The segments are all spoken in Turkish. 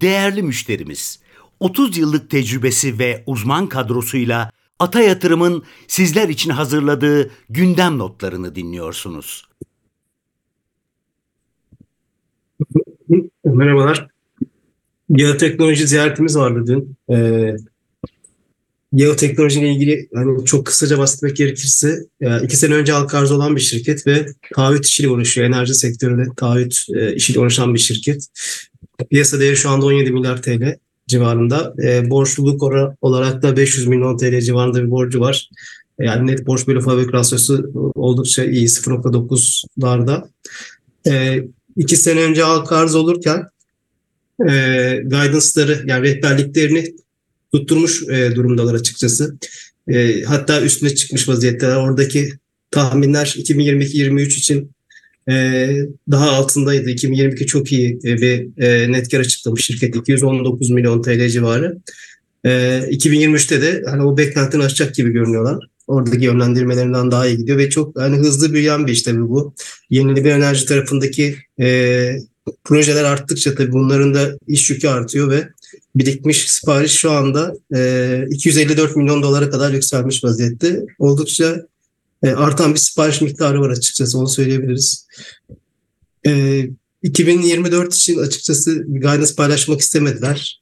Değerli müşterimiz, 30 yıllık tecrübesi ve uzman kadrosuyla Ata Yatırım'ın sizler için hazırladığı gündem notlarını dinliyorsunuz. Merhabalar. Geoteknoloji ziyaretimiz vardı dün. Ee, geoteknoloji ile ilgili hani çok kısaca bahsetmek gerekirse e, iki sene önce halka arz olan bir şirket ve taahhüt işiyle uğraşıyor. Enerji sektöründe taahhüt e, işiyle uğraşan bir şirket. Piyasa değeri şu anda 17 milyar TL civarında. E, borçluluk olarak da 500 milyon TL civarında bir borcu var. Yani net borç bölü fabrik rasyosu oldukça iyi 0.9'larda. E, iki sene önce halka arz olurken e, guidance'ları yani rehberliklerini tutturmuş e, durumdalar açıkçası. E, hatta üstüne çıkmış vaziyetteler. Oradaki tahminler 2022-23 için e, daha altındaydı. 2022 çok iyi e, bir e, net kar açıklamış şirket. 219 milyon TL civarı. E, 2023'te de hani o beklentini aşacak gibi görünüyorlar. Oradaki yönlendirmelerinden daha iyi gidiyor ve çok hani hızlı büyüyen bir iş tabii bu. Yenilenebilir enerji tarafındaki e, projeler arttıkça tabii bunların da iş yükü artıyor ve birikmiş sipariş şu anda e, 254 milyon dolara kadar yükselmiş vaziyette. Oldukça e, artan bir sipariş miktarı var açıkçası onu söyleyebiliriz. E, 2024 için açıkçası bir guidance paylaşmak istemediler.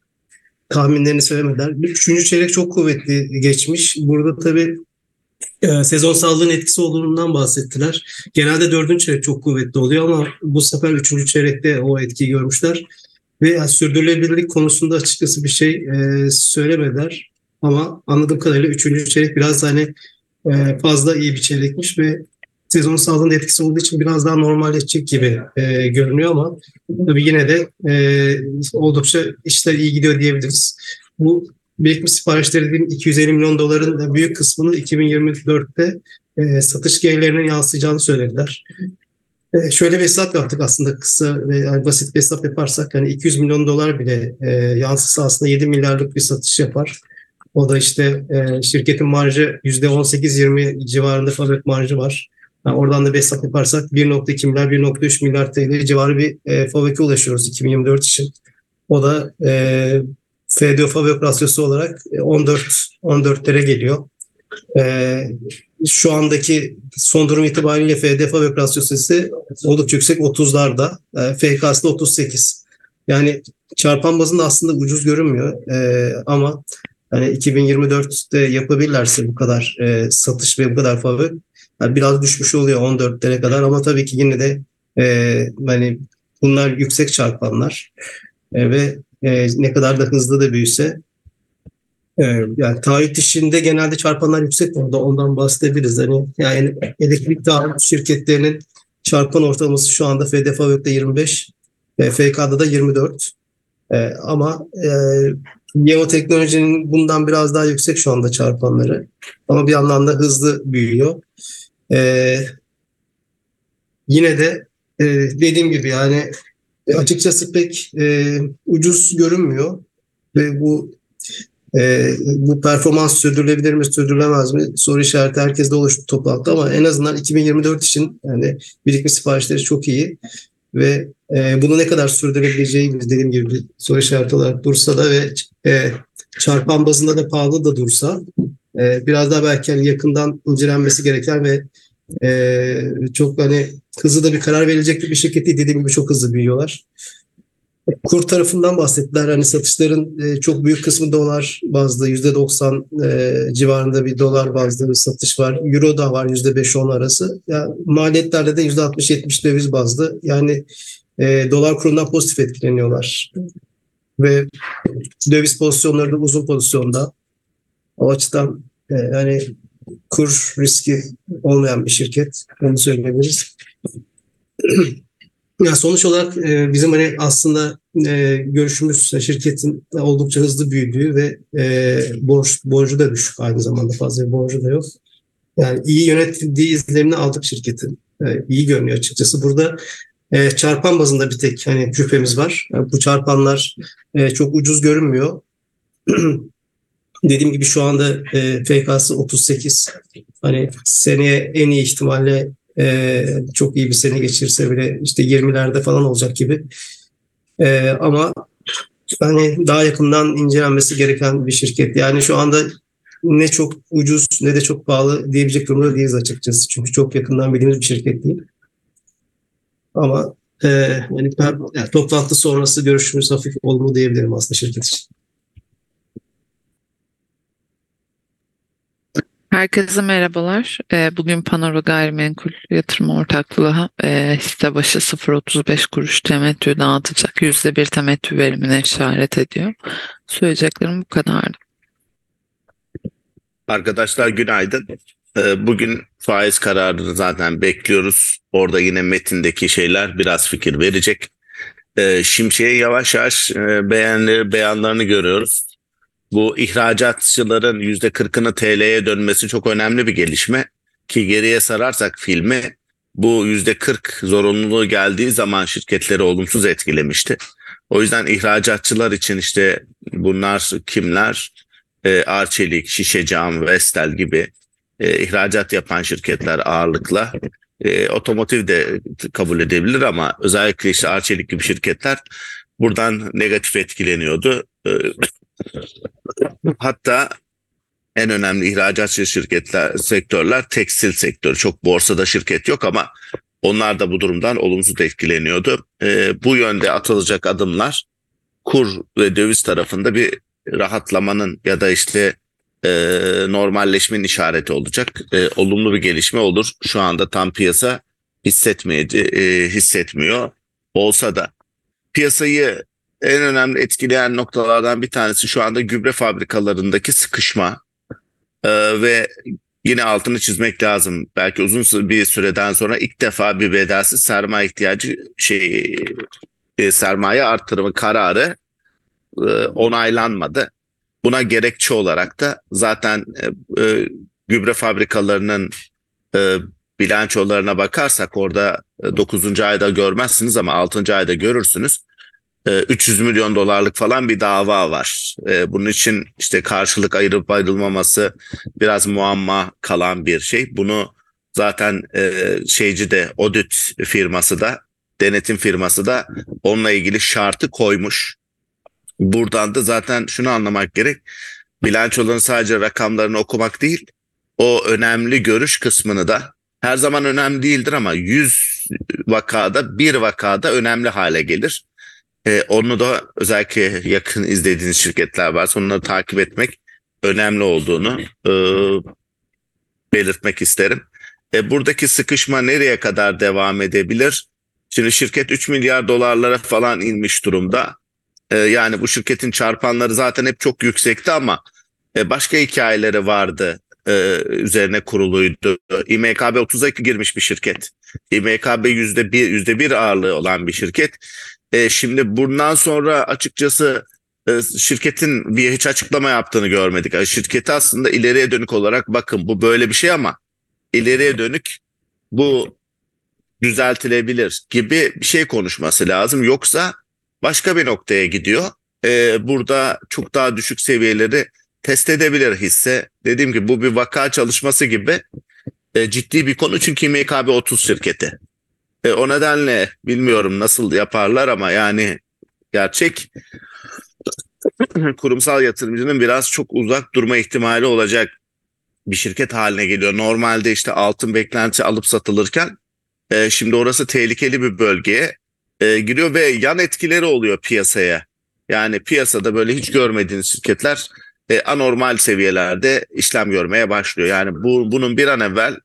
Tahminlerini söylemediler. Üçüncü çeyrek çok kuvvetli geçmiş. Burada tabii e, sezonsallığın etkisi olduğundan bahsettiler. Genelde dördüncü çeyrek çok kuvvetli oluyor ama bu sefer üçüncü çeyrekte o etkiyi görmüşler. Ve yani sürdürülebilirlik konusunda açıkçası bir şey e, söylemediler. Ama anladığım kadarıyla üçüncü çeyrek biraz hani e, fazla iyi bir çeyrekmiş ve sezon sağlığında etkisi olduğu için biraz daha normalleşecek gibi e, görünüyor ama tabii yine de e, oldukça işler iyi gidiyor diyebiliriz. Bu birikmiş siparişleri dediğim 250 milyon doların büyük kısmını 2024'te e, satış gelirlerine yansıyacağını söylediler. E, şöyle bir hesap yaptık aslında kısa ve yani basit bir hesap yaparsak hani 200 milyon dolar bile e, yansısa aslında 7 milyarlık bir satış yapar. O da işte e, şirketin marjı %18-20 civarında fabrik marjı var. Yani oradan da bir hesap yaparsak 1.2 milyar, 1.3 milyar TL civarı bir e, fabrika ulaşıyoruz 2024 için. O da e, FDO fabrik rasyosu olarak 14 14'lere geliyor. E, şu andaki son durum itibariyle FD fabrik rasyosu ise oldukça yüksek 30'larda. E, FK'sı da 38. Yani çarpan bazında aslında ucuz görünmüyor. E, ama hani 2024'te yapabilirlerse bu kadar e, satış ve bu kadar fabrik yani biraz düşmüş oluyor 14'lere kadar ama tabii ki yine de e, hani bunlar yüksek çarpanlar e, ve e, ne kadar da hızlı da büyüse e, yani taahhüt işinde genelde çarpanlar yüksek orada ondan bahsedebiliriz. Hani yani elektrik taahhüt şirketlerinin çarpan ortalaması şu anda FDFAVÖK'te 25, e, FK'da da 24. E, ama e, geoteknolojinin bundan biraz daha yüksek şu anda çarpanları. Ama bir yandan da hızlı büyüyor. E, yine de e, dediğim gibi yani açıkçası pek e, ucuz görünmüyor ve bu e, bu performans sürdürülebilir mi sürdürülemez mi soru işareti herkeste oluştu toplantıda ama en azından 2024 için yani birikmiş siparişleri çok iyi ve e, bunu ne kadar sürdürebileceği dediğim gibi bir soru işareti olarak dursa da ve e, çarpan bazında da pahalı da dursa e, biraz daha belki yani yakından incelenmesi gereken ve e, çok hani hızlı da bir karar verilecek bir şirket değil. Dediğim gibi çok hızlı büyüyorlar. Kur tarafından bahsettiler. Hani satışların e, çok büyük kısmı dolar bazlı. %90 e, civarında bir dolar bazlı bir satış var. Euro da var %5-10 arası. Yani maliyetlerde de %60-70 döviz bazlı. Yani e, dolar kurundan pozitif etkileniyorlar. Ve döviz pozisyonları da uzun pozisyonda. O açıdan e, yani kur riski olmayan bir şirket. Onu söyleyebiliriz. Ya sonuç olarak e, bizim hani aslında e, görüşümüz şirketin oldukça hızlı büyüdüğü ve e, borç borcu da düşük aynı zamanda fazla bir borcu da yok. Yani iyi yönetildiği izlerini aldık şirketin. E, iyi görünüyor açıkçası. Burada e, çarpan bazında bir tek hani şüphemiz var. Yani bu çarpanlar e, çok ucuz görünmüyor. Dediğim gibi şu anda e, FK'sı 38. Hani seneye en iyi ihtimalle e, çok iyi bir sene geçirse bile işte 20'lerde falan olacak gibi. E, ama hani daha yakından incelenmesi gereken bir şirket. Yani şu anda ne çok ucuz ne de çok pahalı diyebilecek durumda değiliz açıkçası. Çünkü çok yakından bildiğimiz bir şirket değil. Ama e, yani, yani toplantı sonrası görüşümüz hafif olumlu diyebilirim aslında şirket için. Herkese merhabalar. Ee, bugün Panoro Gayrimenkul Yatırım Ortaklığı e, hisse başı 0.35 kuruş temettü dağıtacak. %1 temettü verimine işaret ediyor. Söyleyeceklerim bu kadardı. Arkadaşlar günaydın. Ee, bugün faiz kararını zaten bekliyoruz. Orada yine metindeki şeyler biraz fikir verecek. Ee, Şimşek'e yavaş yavaş e, beğeni, beyanlarını görüyoruz. Bu ihracatçıların %40'ını TL'ye dönmesi çok önemli bir gelişme. Ki geriye sararsak filmi bu %40 zorunluluğu geldiği zaman şirketleri olumsuz etkilemişti. O yüzden ihracatçılar için işte bunlar kimler? E, Arçelik, Şişecam, Vestel gibi e, ihracat yapan şirketler ağırlıkla. E, otomotiv de kabul edebilir ama özellikle işte Arçelik gibi şirketler buradan negatif etkileniyordu. E, hatta en önemli ihracatçı şirketler, sektörler tekstil sektörü. Çok borsada şirket yok ama onlar da bu durumdan olumsuz etkileniyordu. E, bu yönde atılacak adımlar kur ve döviz tarafında bir rahatlamanın ya da işte e, normalleşmenin işareti olacak. E, olumlu bir gelişme olur. Şu anda tam piyasa hissetmeyeci, e, hissetmiyor. Olsa da piyasayı en önemli etkileyen noktalardan bir tanesi şu anda gübre fabrikalarındaki sıkışma e, ve yine altını çizmek lazım. Belki uzun bir süreden sonra ilk defa bir bedelsiz sermaye ihtiyacı şey e, sermaye artırımı kararı e, onaylanmadı. Buna gerekçe olarak da zaten e, e, gübre fabrikalarının e, bilançolarına bakarsak orada 9. ayda görmezsiniz ama 6. ayda görürsünüz. 300 milyon dolarlık falan bir dava var. Bunun için işte karşılık ayırıp ayrılmaması biraz muamma kalan bir şey. Bunu zaten şeyci de audit firması da denetim firması da onunla ilgili şartı koymuş. Buradan da zaten şunu anlamak gerek. Bilançoların sadece rakamlarını okumak değil, o önemli görüş kısmını da her zaman önemli değildir ama 100 vakada bir vakada önemli hale gelir. Ee, onu da özellikle yakın izlediğiniz şirketler varsa onları takip etmek önemli olduğunu e, belirtmek isterim. E, buradaki sıkışma nereye kadar devam edebilir? Şimdi şirket 3 milyar dolarlara falan inmiş durumda. E, yani bu şirketin çarpanları zaten hep çok yüksekti ama e, başka hikayeleri vardı e, üzerine kuruluydu. İMKB 30'a girmiş bir şirket. İMKB yüzde bir, yüzde bir ağırlığı olan bir şirket. E, şimdi bundan sonra açıkçası e, şirketin bir hiç açıklama yaptığını görmedik. Yani şirketi aslında ileriye dönük olarak bakın bu böyle bir şey ama ileriye dönük bu düzeltilebilir gibi bir şey konuşması lazım. Yoksa başka bir noktaya gidiyor. Ee, burada çok daha düşük seviyeleri test edebilir hisse. Dediğim gibi bu bir vaka çalışması gibi e, ciddi bir konu çünkü MKB 30 şirketi. E, o nedenle bilmiyorum nasıl yaparlar ama yani gerçek kurumsal yatırımcının biraz çok uzak durma ihtimali olacak bir şirket haline geliyor. Normalde işte altın beklenti alıp satılırken e, şimdi orası tehlikeli bir bölgeye e, giriyor ve yan etkileri oluyor piyasaya. Yani piyasada böyle hiç görmediğiniz şirketler e, anormal seviyelerde işlem görmeye başlıyor. Yani bu bunun bir an evvel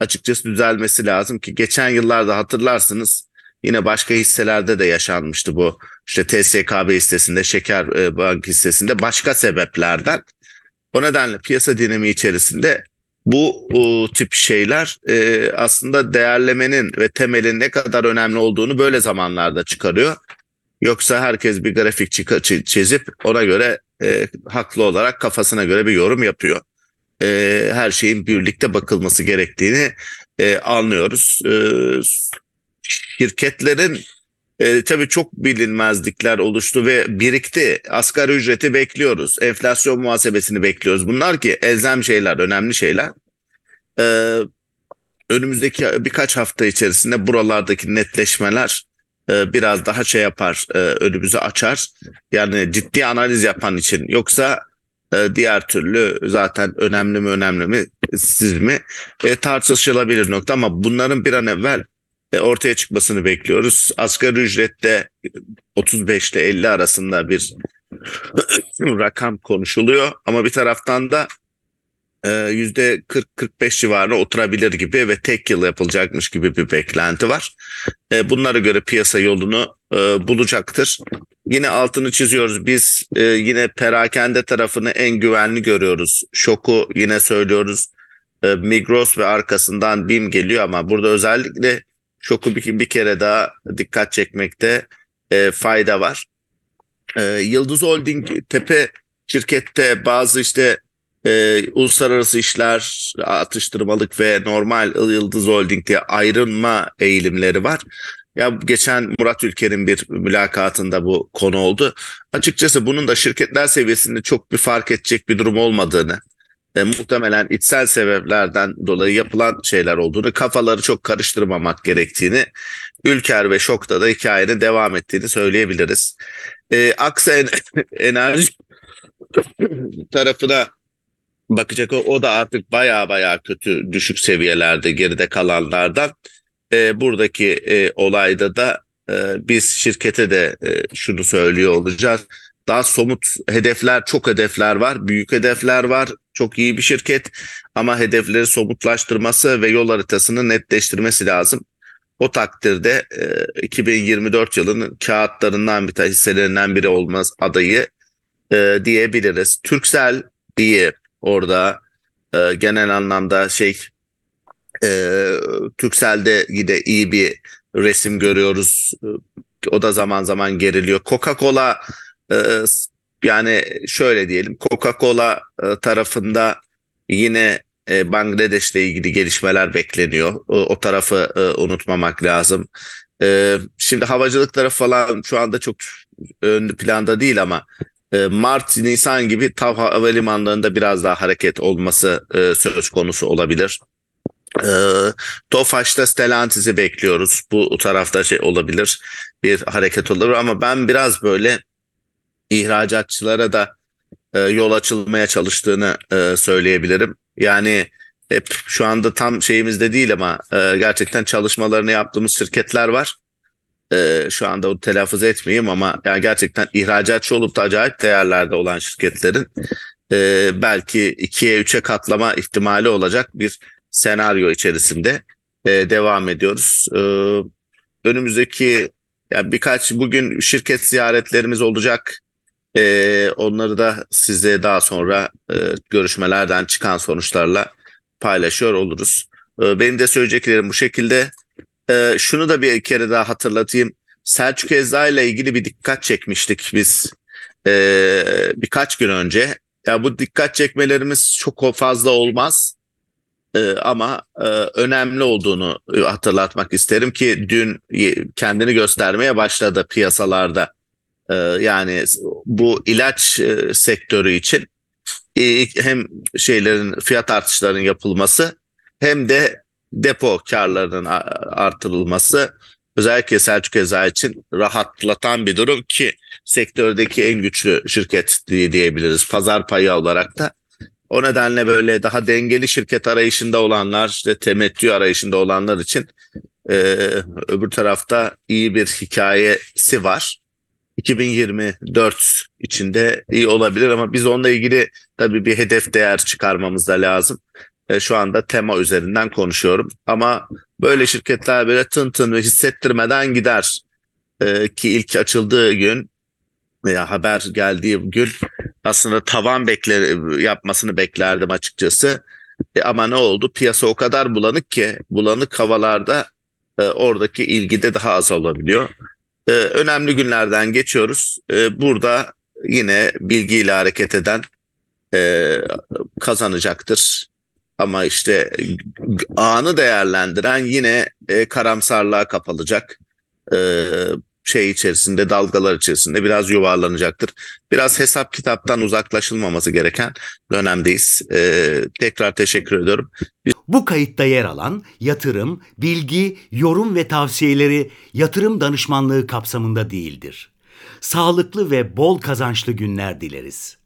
açıkçası düzelmesi lazım ki geçen yıllarda hatırlarsınız yine başka hisselerde de yaşanmıştı bu. İşte TSKB hissesinde, Şeker e, Bank hissesinde başka sebeplerden. O nedenle piyasa dinamiği içerisinde bu o, tip şeyler e, aslında değerlemenin ve temelin ne kadar önemli olduğunu böyle zamanlarda çıkarıyor. Yoksa herkes bir grafik çizip ona göre e, haklı olarak kafasına göre bir yorum yapıyor. E, her şeyin birlikte bakılması gerektiğini e, anlıyoruz. E, şirketlerin e, tabii çok bilinmezlikler oluştu ve birikti. Asgari ücreti bekliyoruz. Enflasyon muhasebesini bekliyoruz. Bunlar ki elzem şeyler, önemli şeyler. E, önümüzdeki birkaç hafta içerisinde buralardaki netleşmeler e, biraz daha şey yapar, e, önümüzü açar. Yani ciddi analiz yapan için. Yoksa e, diğer türlü zaten önemli mi önemli mi siz mi e, tartışılabilir nokta ama bunların bir an evvel ortaya çıkmasını bekliyoruz. Asgari ücrette 35 ile 50 arasında bir rakam konuşuluyor ama bir taraftan da yüzde 40-45 civarına oturabilir gibi ve tek yıl yapılacakmış gibi bir beklenti var. E, bunlara göre piyasa yolunu e, bulacaktır. Yine altını çiziyoruz. Biz e, yine perakende tarafını en güvenli görüyoruz. Şoku yine söylüyoruz. Migros ve arkasından BİM geliyor ama burada özellikle şoku bir, bir kere daha dikkat çekmekte fayda var. Yıldız Holding tepe şirkette bazı işte e, uluslararası işler, atıştırmalık ve normal Yıldız Holding diye ayrılma eğilimleri var. Ya geçen Murat Ülker'in bir mülakatında bu konu oldu. Açıkçası bunun da şirketler seviyesinde çok bir fark edecek bir durum olmadığını, e, muhtemelen içsel sebeplerden dolayı yapılan şeyler olduğunu, kafaları çok karıştırmamak gerektiğini, Ülker ve Şok'ta da hikayenin devam ettiğini söyleyebiliriz. E, Aksa Enerji tarafına bakacak o da artık baya baya kötü düşük seviyelerde geride kalanlardan. E, buradaki e, olayda da e, biz şirkete de e, şunu söylüyor olacağız. Daha somut hedefler, çok hedefler var, büyük hedefler var. Çok iyi bir şirket ama hedefleri somutlaştırması ve yol haritasını netleştirmesi lazım. O takdirde e, 2024 yılının kağıtlarından bir tane hisselerinden biri olmaz adayı e, diyebiliriz. Türksel iyi, orada e, genel anlamda şey e, Türksel'de yine iyi bir resim görüyoruz. O da zaman zaman geriliyor. Coca-Cola e, yani şöyle diyelim Coca-Cola e, tarafında yine e, Bangladeş'le ilgili gelişmeler bekleniyor. O, tarafı e, unutmamak lazım. Şimdi havacılık tarafı falan şu anda çok ön planda değil ama ee, Mart, Nisan gibi TAV havalimanlarında biraz daha hareket olması söz konusu olabilir. Tofaş'ta Stellantis'i bekliyoruz. Bu tarafta şey olabilir. Bir hareket olur ama ben biraz böyle ihracatçılara da e, yol açılmaya çalıştığını e, söyleyebilirim. Yani hep şu anda tam şeyimizde değil ama e, gerçekten çalışmalarını yaptığımız şirketler var e, şu anda o telaffuz etmeyeyim ama yani gerçekten ihracatçı olup da acayip değerlerde olan şirketlerin e, belki 2'ye 3'e katlama ihtimali olacak bir senaryo içerisinde e, devam ediyoruz. E, önümüzdeki yani birkaç bugün şirket ziyaretlerimiz olacak. E, onları da size daha sonra e, görüşmelerden çıkan sonuçlarla paylaşıyor oluruz. E, benim de söyleyeceklerim bu şekilde. Ee, şunu da bir kere daha hatırlatayım. Selçuk Ezda ile ilgili bir dikkat çekmiştik biz ee, birkaç gün önce. Ya bu dikkat çekmelerimiz çok fazla olmaz. Ama e, önemli olduğunu hatırlatmak isterim ki dün kendini göstermeye başladı piyasalarda. Ee, yani bu ilaç e, sektörü için e, hem şeylerin fiyat artışlarının yapılması hem de depo karlarının artırılması özellikle Selçuk Eza için rahatlatan bir durum ki sektördeki en güçlü şirket diye diyebiliriz pazar payı olarak da. O nedenle böyle daha dengeli şirket arayışında olanlar, işte temettü arayışında olanlar için e, öbür tarafta iyi bir hikayesi var. 2024 içinde iyi olabilir ama biz onunla ilgili tabii bir hedef değer çıkarmamız da lazım. E, şu anda tema üzerinden konuşuyorum. Ama böyle şirketler böyle tın tın ve hissettirmeden gider. E, ki ilk açıldığı gün veya haber geldiği gün aslında tavan bekler yapmasını beklerdim açıkçası. E, ama ne oldu? Piyasa o kadar bulanık ki bulanık havalarda e, oradaki ilgi de daha az olabiliyor. E, önemli günlerden geçiyoruz. E, burada yine bilgiyle hareket eden e, kazanacaktır. Ama işte anı değerlendiren yine e, karamsarlığa kapılacak. E, şey içerisinde, dalgalar içerisinde biraz yuvarlanacaktır. Biraz hesap kitaptan uzaklaşılmaması gereken dönemdeyiz. Ee, tekrar teşekkür ediyorum. Bu kayıtta yer alan yatırım, bilgi, yorum ve tavsiyeleri yatırım danışmanlığı kapsamında değildir. Sağlıklı ve bol kazançlı günler dileriz.